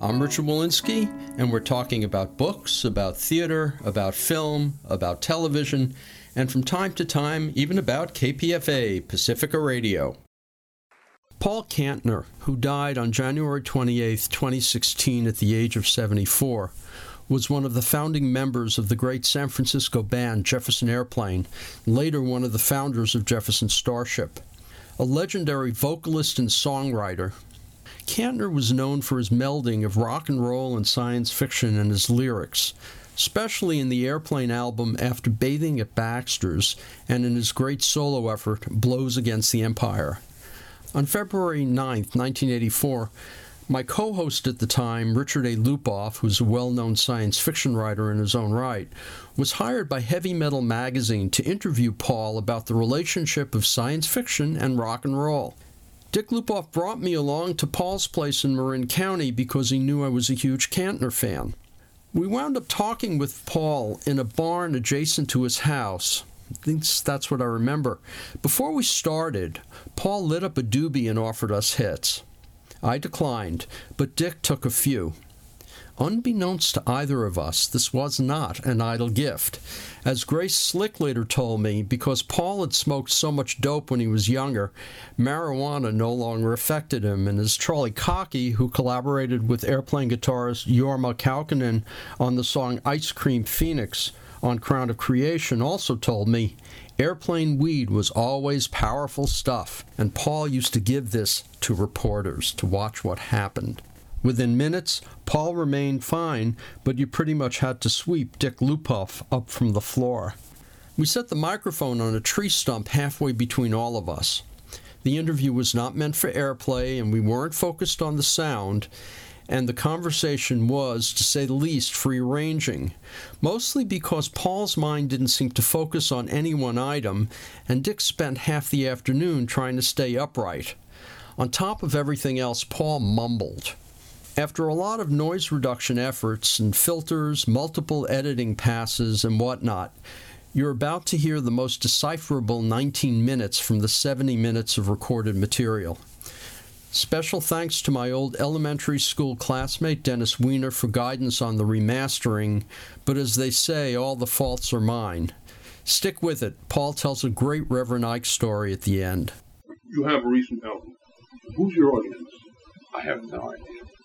I'm Richard Wolinsky, and we're talking about books, about theater, about film, about television, and from time to time, even about KPFA, Pacifica Radio. Paul Kantner, who died on January 28, 2016, at the age of 74, was one of the founding members of the great San Francisco band Jefferson Airplane, later one of the founders of Jefferson Starship. A legendary vocalist and songwriter, Kantner was known for his melding of rock and roll and science fiction in his lyrics, especially in the Airplane album After Bathing at Baxter's and in his great solo effort Blows Against the Empire. On February 9, 1984, my co host at the time, Richard A. Lupoff, who's a well known science fiction writer in his own right, was hired by Heavy Metal magazine to interview Paul about the relationship of science fiction and rock and roll. Dick Lupoff brought me along to Paul's place in Marin County because he knew I was a huge Kantner fan. We wound up talking with Paul in a barn adjacent to his house. I think that's what I remember. Before we started, Paul lit up a doobie and offered us hits. I declined, but Dick took a few. Unbeknownst to either of us, this was not an idle gift. As Grace Slick later told me, because Paul had smoked so much dope when he was younger, marijuana no longer affected him, and as Charlie Cockey, who collaborated with airplane guitarist Jorma Kaukonen on the song Ice Cream Phoenix on Crown of Creation, also told me, airplane weed was always powerful stuff, and Paul used to give this to reporters to watch what happened. Within minutes, Paul remained fine, but you pretty much had to sweep Dick Lupoff up from the floor. We set the microphone on a tree stump halfway between all of us. The interview was not meant for airplay, and we weren't focused on the sound, and the conversation was, to say the least, free ranging, mostly because Paul's mind didn't seem to focus on any one item, and Dick spent half the afternoon trying to stay upright. On top of everything else, Paul mumbled. After a lot of noise reduction efforts and filters, multiple editing passes, and whatnot, you're about to hear the most decipherable 19 minutes from the 70 minutes of recorded material. Special thanks to my old elementary school classmate Dennis Weiner for guidance on the remastering, but as they say, all the faults are mine. Stick with it. Paul tells a great Reverend Ike story at the end. You have a recent album. Who's your audience? I have no idea.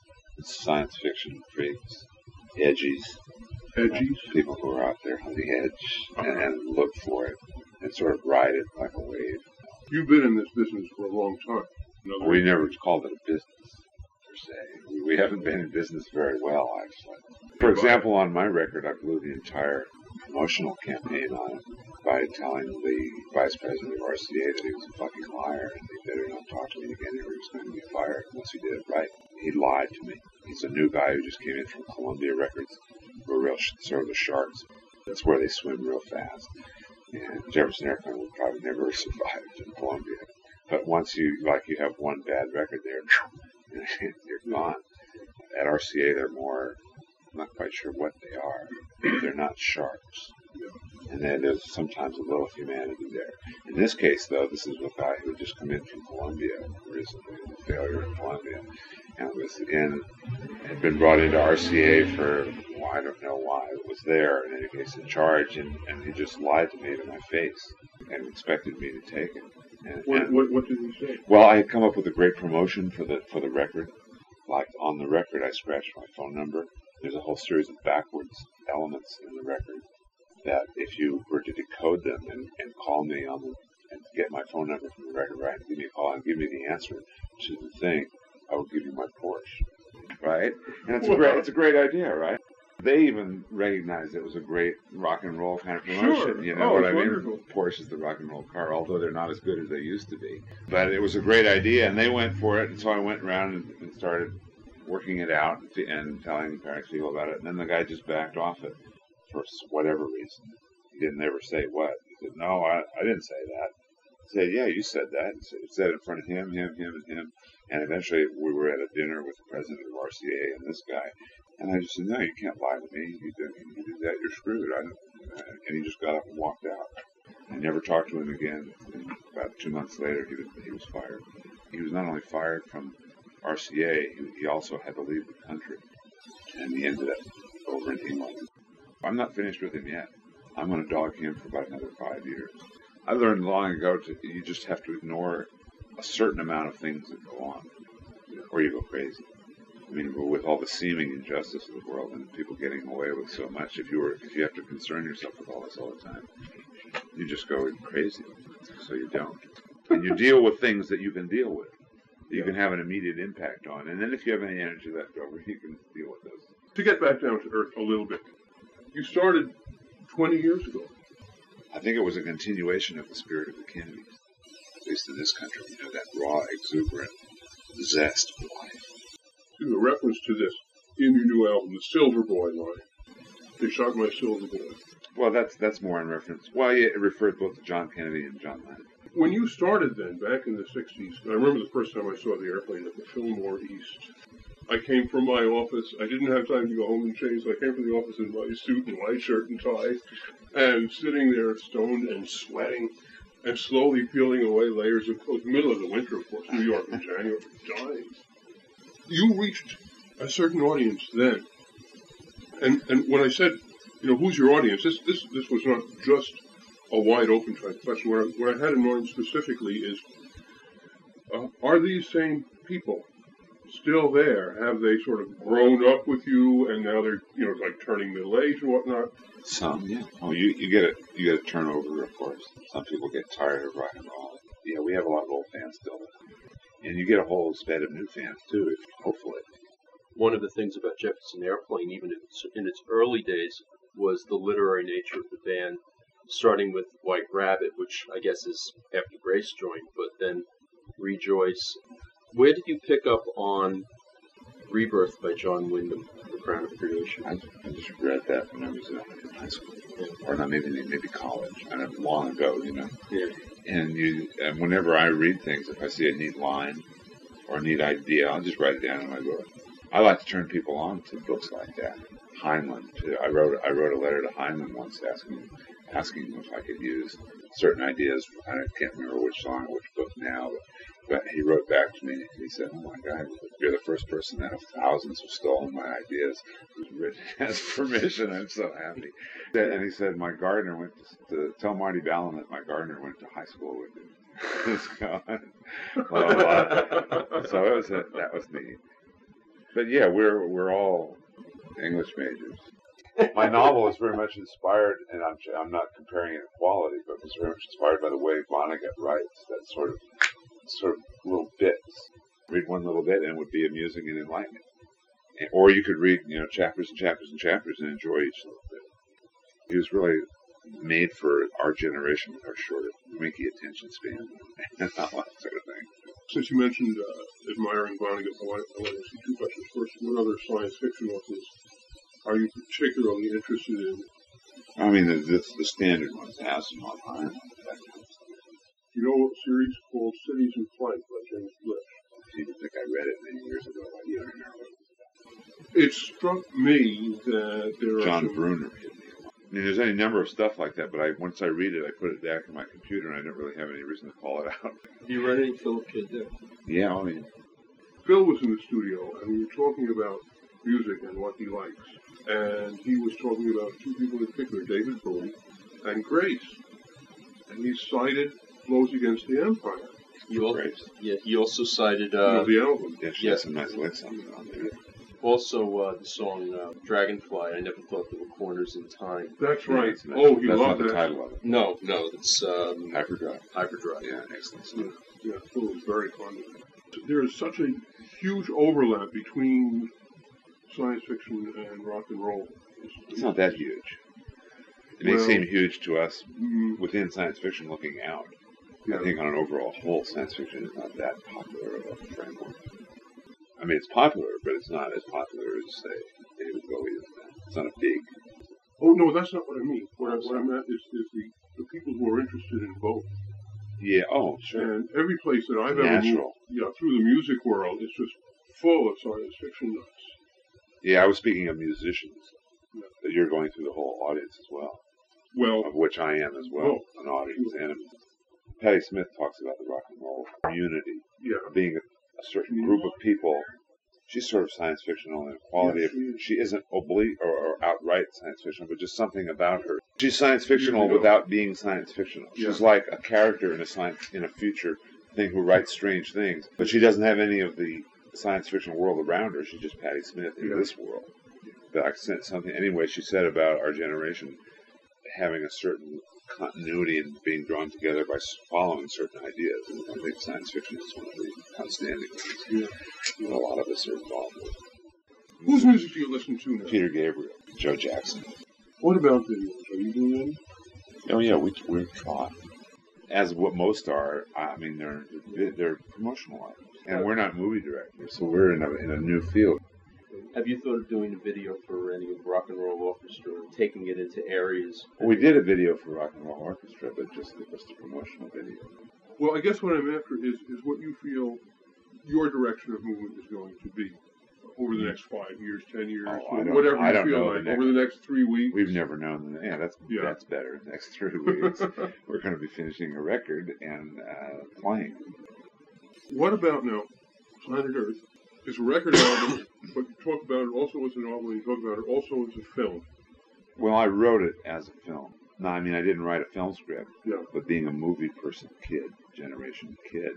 Science fiction freaks, edgies, Edgies? people who are out there on the edge and, and look for it and sort of ride it like a wave. You've been in this business for a long time. Other We never called it a business per se. We, we haven't been in business very well, actually. For example, on my record, I blew the entire promotional campaign on it by telling the vice president of RCA that he was a fucking liar and he better not talk to me again or he was going to be fired unless he did it right. He lied to me. He's a new guy who just came in from Columbia Records. We're real sh- sort of the sharks. That's where they swim real fast. And Jefferson Airplane would probably never have survived in Columbia. But once you like you have one bad record there, you're gone. At RCA, they're more. I'm not quite sure what they are. They're not sharks, and then there's sometimes a little humanity there. In this case, though, this is a guy who had just come in from Columbia recently, the failure in Columbia, and was in had been brought into RCA for well, I don't know why it was there. In any case, in charge, and, and he just lied to me to my face and expected me to take it. And, what, and- what, what did he say? well, I had come up with a great promotion for the for the record. Like on the record, I scratched my phone number. There's a whole series of backwards elements in the record that if you were to decode them and, and call me on the and get my phone number from the record right and give me a call and give me the answer to the thing, I will give you my Porsche. Right? And it's a great it's a great idea, right? They even recognized it was a great rock and roll kind of promotion. Sure. You know Oh, what I mean? wonderful. Porsche is the rock and roll car, although they're not as good as they used to be. But it was a great idea, and they went for it. And so I went around and, and started working it out and, and telling Paris Siegel about it. And then the guy just backed off it for whatever reason. He didn't ever say what. He said, "No, I, I didn't say that." I said, "Yeah, you said that." He said, said in front of him, him, him, and him. And eventually, we were at a dinner with the president of RCA and this guy. And I just said, "No, you can't lie to me. You do, you do that, you're screwed." I and he just got up and walked out. I never talked to him again. And about two months later, he was, he was fired. He was not only fired from RCA, he, he also had to leave the country. And he ended up over in England. I'm not finished with him yet. I'm going to dog him for about another five years. I learned long ago to you just have to ignore a certain amount of things that go on, or you go crazy. I mean, with all the seeming injustice of the world and people getting away with so much, if you were if you have to concern yourself with all this all the time, you just go crazy. So you don't, and you deal with things that you can deal with, you can have an immediate impact on, and then if you have any energy left over, you can deal with those. To get back down to earth a little bit, you started 20 years ago. I think it was a continuation of the spirit of the Kennedys, at least in this country. You know, that raw, exuberant zest for life. To a reference to this in your new album, the Silver Boy line. They shot my Silver Boy. Well, that's that's more in reference. Well, yeah, it referred both to John Kennedy and John Lennon. When you started then, back in the 60s, I remember the first time I saw the airplane at the Fillmore East. I came from my office. I didn't have time to go home and change, I came from the office in my suit and white shirt and tie, and sitting there stoned and sweating, and slowly peeling away layers of clothes. Middle of the winter, of course, New York in January, dying. You reached a certain audience then, and and when I said, you know, who's your audience? This this this was not just a wide open type question. What I, I had in mind specifically is, uh, are these same people still there? Have they sort of grown up with you, and now they're you know like turning middle age and whatnot? Some, yeah. Oh, you you get it. You get a turnover, of course. Some people get tired of rock and roll. Yeah, we have a lot of old fans still, and you get a whole sped of new fans too. If, hopefully, one of the things about Jefferson Airplane, even in its, in its early days, was the literary nature of the band, starting with White Rabbit, which I guess is after Grace joined, but then Rejoice. Where did you pick up on Rebirth by John Wyndham, The Crown of Creation? I, I just read that when I was in high school, or not maybe maybe college, and it- long ago, you know. Yeah. And you, and whenever I read things, if I see a neat line or a neat idea, I'll just write it down in my book. I like to turn people on to books like that. Heinlein, too. I wrote I wrote a letter to Heinlein once asking asking him if I could use certain ideas. I can't remember which song which book now, but, but he wrote back to me and he said, "Oh my God, you're the first person out of thousands who stolen my ideas who's written has permission. I'm so happy." And he said, "My gardener went to, to tell Marty Balin that my gardener went to high school with him." so, blah, blah, blah. so it was a, that was neat. But yeah, we're we're all English majors. My novel is very much inspired, and I'm I'm not comparing it in quality, but it's very much inspired by the way Vonnegut writes. That sort of sort of little bits. Read one little bit, and it would be amusing and enlightening. Or you could read, you know, chapters and chapters and chapters and enjoy each little bit. He was really made for our generation with our short, winky attention span and all that sort of thing. Since you mentioned uh, admiring Vonnegut, I want to ask you two questions. First, what other science fiction authors are you particularly interested in? I mean, the, the, the standard ones, Asimov, Heinlein, that kind of stuff. You know a series called Cities in Flight by James Blish? I even think I read it many years ago. I don't remember it struck me that there are John some- Brunner hit me. I mean, there's any number of stuff like that, but I once I read it, I put it back in my computer, and I don't really have any reason to call it out. You read any Philip K. Dick? yeah, oh, I mean, Phil was in the studio and we were talking about music and what he likes. And he was talking about two people in particular, David Bowie and Grace. And he cited Blows Against the Empire, You al- great. yeah, he also cited you know, uh, the album. Yeah, she Yeah. has some nice licks on, on there. also uh, the song uh, Dragonfly. I never thought there were corners in time. That's Yeah, right. it's nice. Oh, he That's loved not the that. title of it. No, no, it's um, Hyperdrive. Hyperdrive. Yeah, excellent stuff. Yeah, Phil was very fond of it. There is such a huge overlap between science fiction and rock and roll. It's not that huge. It may Well- seem huge to us Mm, within science fiction looking out. yeah. I think on an overall whole, science fiction is not that popular of a framework. I mean, it's popular, but it's not as popular as say David Bowie is. Now. It's not a big. Oh no, that's not what I mean. What I, what I meant is, is the, the people who are interested in both. Yeah. Oh, sure. And every place that I've ever moved, Natural. yeah, through the music world, it's just full of science fiction nuts. Yeah, I was speaking of musicians. Yeah. That You're going through the whole audience as well, Well, of which I am as well, an audience and a Patti Smith talks about the rock and roll community yeah, being a, a certain mm-hmm. group of people. She's sort of science fiction only in quality of she is. she isn't oblique or, or outright science fiction, but just something about her. She's science fictional without being science fictional. She's like a character in a science in a future thing who writes strange things, but she doesn't have any of the science fiction world around her. She's just Patti Smith in Yeah. this world. But I sent something anyway. She said about our generation having a certain continuity and being drawn together by following certain ideas. And I think science fiction is one of the outstanding ones yeah. a lot of us are involved with. Whose music do you listen to now? Peter Gabriel, Joe Jackson. What about videos? Are you doing any? Oh yeah, we we're taught. As what most are, I mean, they're they're promotional items, and we're not movie directors, so we're in a in a new field. Have you thought of doing a video for any Rock and Roll Orchestra, and taking it into areas? We did a video for Rock and Roll Orchestra, but just it was a promotional video. Well, I guess what I'm after is, is what you feel your direction of movement is going to be over the next five years, ten years, Oh, I don't- whatever I you don't feel know like, next- over the next three weeks. We've never known. Yeah, that's Yeah. that's better. Next three weeks, we're going to be finishing a record and uh, playing. What about now? Planet Earth is a record album, but you talk about it also as a novel, you talk about it also as a film. Well, I wrote it as a film. No, I mean I didn't write a film script. Yeah. But being a movie person, kid, generation kid,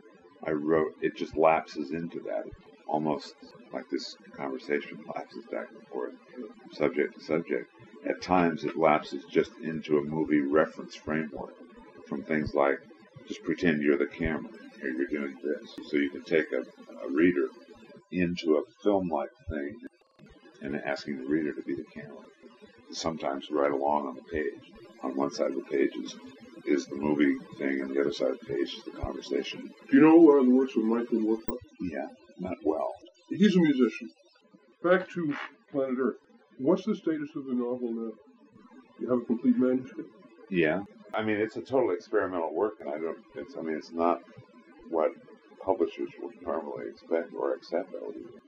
I wrote. It just lapses into that, almost like this conversation lapses back and forth, from subject to subject. At times, it lapses just into a movie reference framework, from things like just pretend you're the camera, or you're doing this, so you can take a, a reader into a film-like thing and asking the reader to be the camera. Sometimes right along on the page. On one side of the page is, is the movie thing, and the other side of the page is the conversation. Do you know uh, the works of Michael Moorcock? Yeah, not well. He's a musician. Back to Planet Earth. What's the status of the novel now? You have a complete manuscript? Yeah, I mean it's a total experimental work, and I don't. It's I mean it's not what publishers would normally expect or accept. I would even.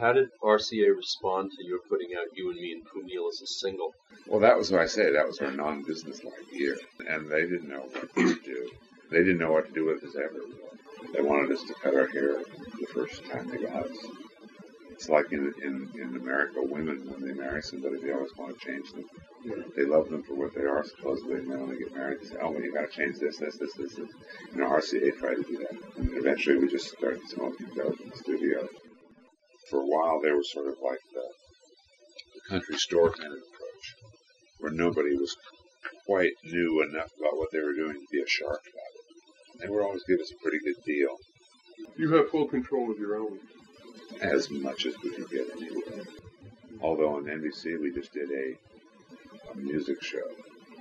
How did RCA respond to your putting out You and Me and Pooneil as a single? Well, that was what I say. That was our non-business-like year, and they didn't know what to do. They didn't know what to do with us ever. They wanted us to cut our hair the first time they got us. It's like in, in, in America, women, when they marry somebody, they always want to change them. They love them for what they are, supposedly, and then when they get married, they say, oh, well, you got to change this, this, this, this, this. You know, RCA tried to do that. And eventually we just started smoking dope in the studio. For a while, they were sort of like the, the country store kind of approach, where nobody was quite knew enough about what they were doing to be a shark about it. They would always give us a pretty good deal, You have full control of your album. As much as we could get anywhere. Although on NBC we just did a, a music show,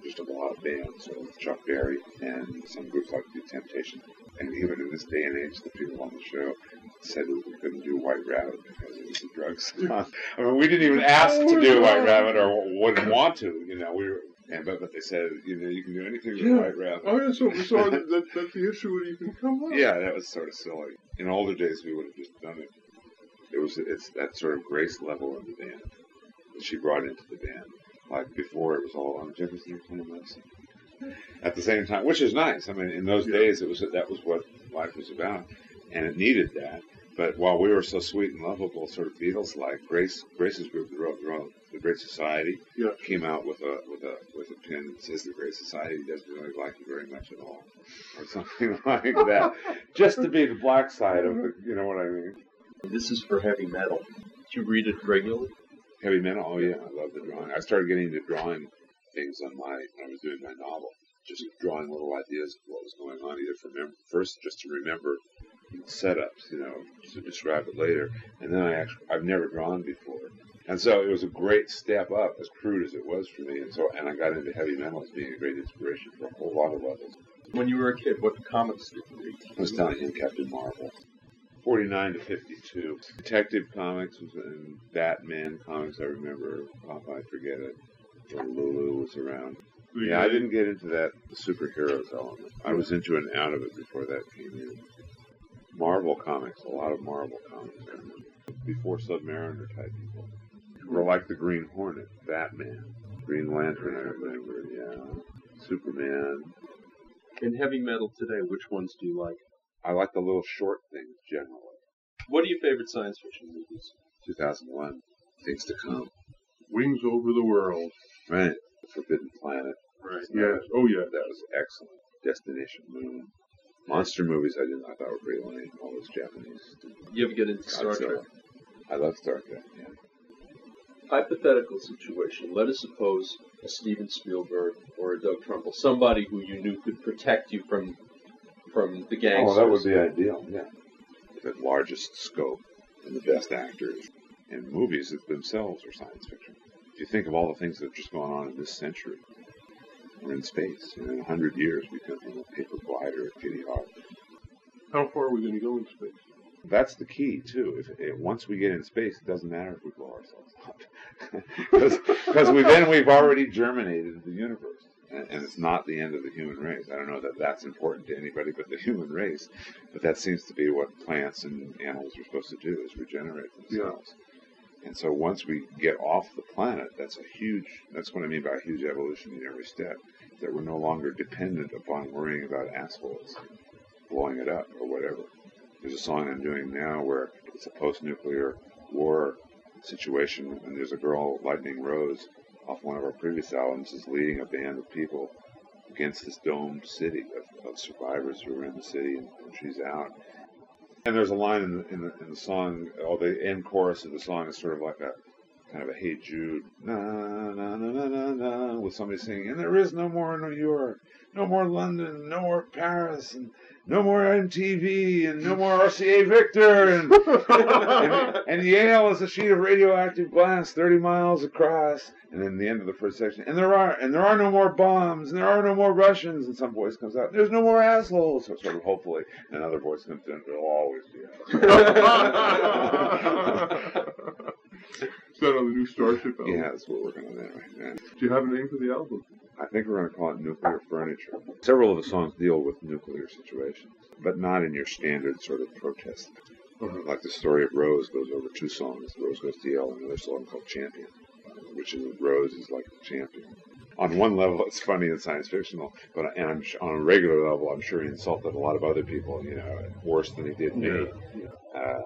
just a lot of bands, so Chuck Berry and some groups like The Temptation. And even in this day and age, the people on the show said that we couldn't do White Rabbit because it was a drug song. I mean, we didn't even ask to do White Rabbit or wouldn't want to. You know, we were. And, but, but they said, you know, you can do anything with Yeah. White Rabbit. Oh, yeah, so, so that, that, that's the issue when you can come up. Yeah, that was sort of silly. In older days, we would have just done it. It was it's that sort of grace level in the band that she brought into the band. Like before, it was all on Jefferson Airplane. At the same time, which is nice. I mean, in those Yeah. days, it was that was what life was about, and it needed that. But while we were so sweet and lovable, sort of Beatles-like, Grace Grace's group, the, Ro- Ro- the Great Society, Yeah. came out with a with a with a pin that says the Great Society doesn't really like you very much at all, or something like that, just to be the black side of the, you know what I mean? This is for heavy metal. Do you read it regularly? Heavy metal. Oh yeah, I love the drawing. I started getting into drawing things on my when I was doing my novel, just drawing little ideas of what was going on, either for mem- first just to remember setups, you know, to describe it later, and then I actually I've never drawn before, and so it was a great step up, as crude as it was for me, and so and I got into heavy metal as being a great inspiration for a whole lot of levels. When you were a kid, what comics did you read? I was telling him Captain Marvel. 49 to 52. Detective Comics was and Batman Comics, I remember. Popeye, I forget it. Or Lulu was around. Yeah, I didn't get into that superheroes element. I was into and out of it before that came in. Marvel Comics, a lot of Marvel Comics. Before Submariner type people. Or like the Green Hornet, Batman, Green Lantern, I remember, yeah. Superman. In heavy metal today, which ones do you like? I like the little short things generally. What are your favorite science fiction movies? 2001, Things to Come. Wings over the world. Right. The Forbidden Planet. Right. Yes. Oh, yeah. That was excellent. Destination Moon. Monster movies I didn't I thought were pretty lame. All those Japanese. You ever get into Star Trek? I love Star Trek, yeah. Hypothetical situation. Let us suppose a Steven Spielberg or a Doug Trumbull, somebody who you knew could protect you from from the gangsters. Oh, that would be ideal, yeah. The largest scope and the best actors. And movies that themselves are science fiction. If you think of all the things that have just gone on in this century, we're in space. And in a hundred years, we come from a paper glider at Kitty Hawk. How far are we going to go in space? That's the key too. If, if once we get in space, it doesn't matter if we blow ourselves up, because we then we've already germinated the universe, and, and it's not the end of the human race. I don't know that that's important to anybody but the human race, but that seems to be what plants and animals are supposed to do is regenerate themselves. And so once we get off the planet, that's a huge. That's what I mean by a huge evolution in every step. That we're no longer dependent upon worrying about assholes blowing it up or whatever. There's a song I'm doing now where it's a post-nuclear war situation, and there's a girl, Lightning Rose, off one of our previous albums, is leading a band of people against this domed city of, of survivors who are in the city, and, and she's out. And there's a line in the, in the in the song, or the end chorus of the song is sort of like a kind of a Hey Jude, na na na na na na, with somebody singing, and there is no more New York, no more London, no more Paris, and no more MTV, and no more RCA Victor, and and, and Yale is a sheet of radioactive glass 30 miles across. And then the end of the first section, and there are and there are no more bombs, and there are no more Russians. And some voice comes out, there's no more assholes. So sort of hopefully, and another voice comes in, there'll always be assholes. That on the new Starship album? yeah, that's what we're going to do right now. Do you have a name for the album? I think we're going to call it nuclear furniture. Several of the songs deal with nuclear situations, but not in your standard sort of protest. Like the story of Rose goes over two songs. Rose goes to Yale, and another song called Champion, which is Rose is like the champion. On one level, it's funny and science fictional, but and I'm sh- on a regular level, I'm sure he insulted a lot of other people, you know, worse than he did me. Uh,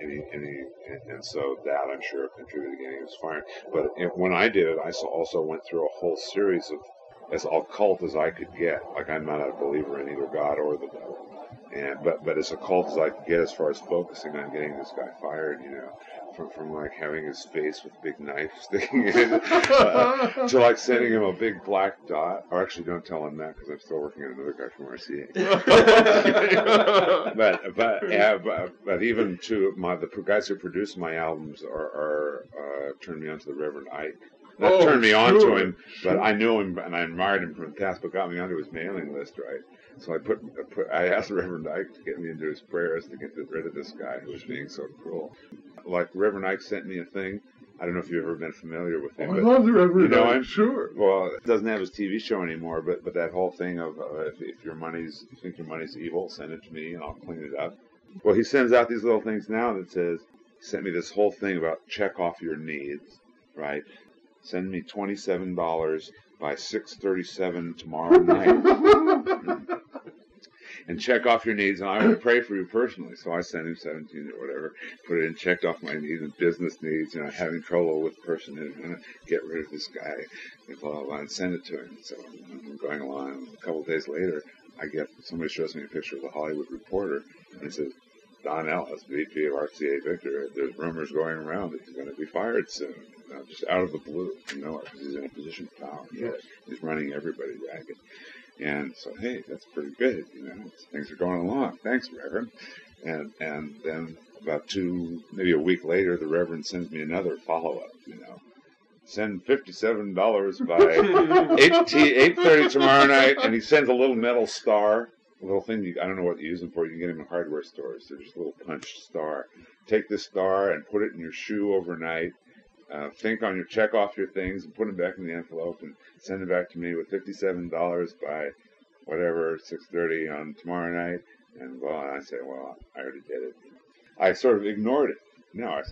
and, he, and, he, and, so that I'm sure contributed to getting his fired. But it, when I did it, I so also went through a whole series of as occult as I could get. Like I'm not a believer in either God or the devil, and but but as occult as I could get as far as focusing on getting this guy fired, you know. From, from like having his face with a big knife sticking in uh, to like sending him a big black dot. Or actually, don't tell him that because I'm still working on another guy from RCA. but but, yeah, but but even to my the guys who produced my albums are, are uh, turned me on to the Reverend Ike. Not Oh, turned me on to him, but I knew him and I admired him from the past, but got me onto his mailing list, right? So I put, I put I asked Reverend Ike to get me into his prayers to get rid of this guy who was being so cruel. Like Reverend Ike sent me a thing. I don't know if you've ever been familiar with him. I love the Reverend. You know him? Sure. well, it doesn't have his TV show anymore, but but that whole thing of uh, if, if your money's if you think your money's evil, send it to me and I'll clean it up. Well, he sends out these little things now that says he sent me this whole thing about check off your needs, right? Send me twenty seven dollars by six thirty seven tomorrow night. And check off your needs, and I will pray for you personally. So I sent him seventeen or whatever, put it in, checked off my needs and business needs, and I'm having trouble with the person who's going to get rid of this guy, and blah, blah, blah, and send it to him. So I'm going along. A couple of days later, I get somebody shows me a picture of the Hollywood Reporter, and it says, Don Ellis, VP of RCA Victor, there's rumors going around that he's going to be fired soon. Just out of the blue, you know, because he's in a position of power. Yes. He's running everybody ragged. And so, hey, that's pretty good, you know, things are going along. Thanks, Reverend. And and then about two, maybe a week later, the Reverend sends me another follow up, you know. Send fifty-seven dollars by eight eight thirty tomorrow night, and he sends a little metal star little thing. You, I don't know what you use them for. You can get them in hardware stores. They're just a little punched star. Take this star and put it in your shoe overnight. Uh, think on your check off your things and put them back in the envelope and send it back to me with fifty-seven dollars by whatever six thirty on tomorrow night. And well, I say, well, I already did it. I sort of ignored it. No, I,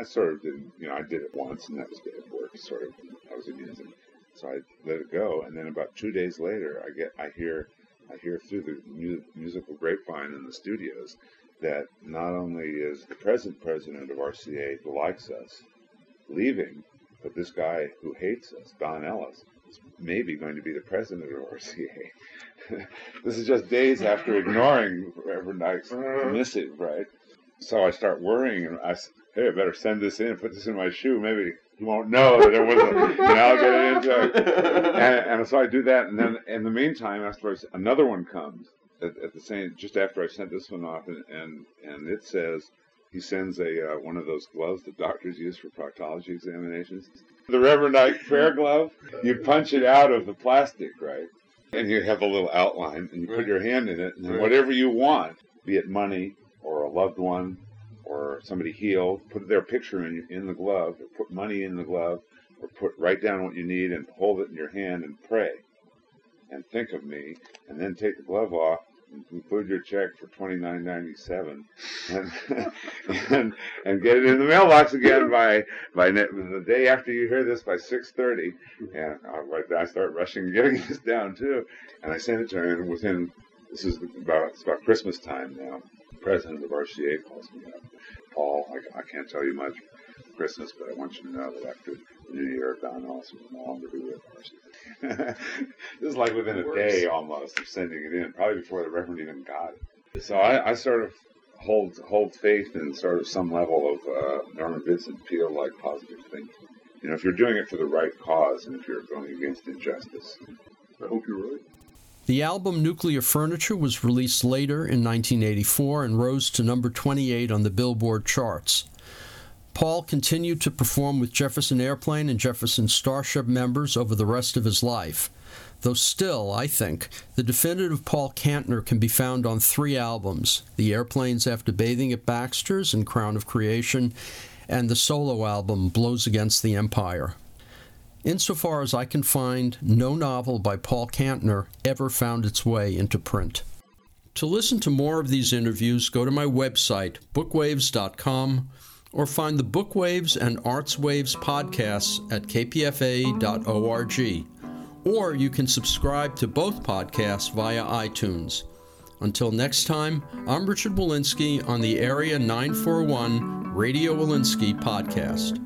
I sort of didn't. You know, I did it once, and that was good. It worked. Sort of. I was amusing. So I let it go, and then about two days later, I get I hear I hear through the mu- musical grapevine in the studios that not only is the present president of RCA who likes us leaving, but this guy who hates us, Don Ellis, is maybe going to be the president of RCA. this is just days after ignoring Reverend Ike's uh-huh. missive, right? So I start worrying, and I hey, I better send this in, put this in my shoe. Maybe he won't know that there was a, you know, I'll get it into. And, and so I do that, and then in the meantime, afterwards, another one comes at, at the same, just after I sent this one off, and and, and it says he sends a uh, one of those gloves that doctors use for proctology examinations. The Reverend Ike prayer glove. You punch it out of the plastic, right? And you have a little outline, and you put your hand in it, and Right. whatever you want, be it money or a loved one or somebody healed, put their picture in in the glove, or put money in the glove, or put write down what you need and hold it in your hand and pray, and think of me, and then take the glove off and include your check for twenty nine ninety seven, and, and and get it in the mailbox again by by the day after you hear this by six thirty, and uh, then I start rushing getting this down too, and I send it to her, and within this is about it's about Christmas time now. The president of RCA calls me up. Paul, I, I can't tell you much Christmas, but I want you to know that after the New Year, Don Ellis will no longer be with RCA. this is like within a day almost of sending it in, probably before the Reverend even got it. So I, I sort of hold hold faith in sort of some level of uh, Norman Vincent Peale like positive thinking. You know, if you're doing it for the right cause and if you're going against injustice. I hope you're right. The album Nuclear Furniture was released later in 1984 and rose to number 28 on the Billboard charts. Paul continued to perform with Jefferson Airplane and Jefferson Starship members over the rest of his life. Though still, I think, the definitive Paul Kantner can be found on three albums The Airplanes After Bathing at Baxter's and Crown of Creation, and the solo album Blows Against the Empire. Insofar as I can find, no novel by Paul Kantner ever found its way into print. To listen to more of these interviews, go to my website, bookwaves.com, or find the Bookwaves and Arts Waves podcasts at kpfa.org. Or you can subscribe to both podcasts via iTunes. Until next time, I'm Richard Wolinsky on the Area 941 Radio Wolinsky podcast.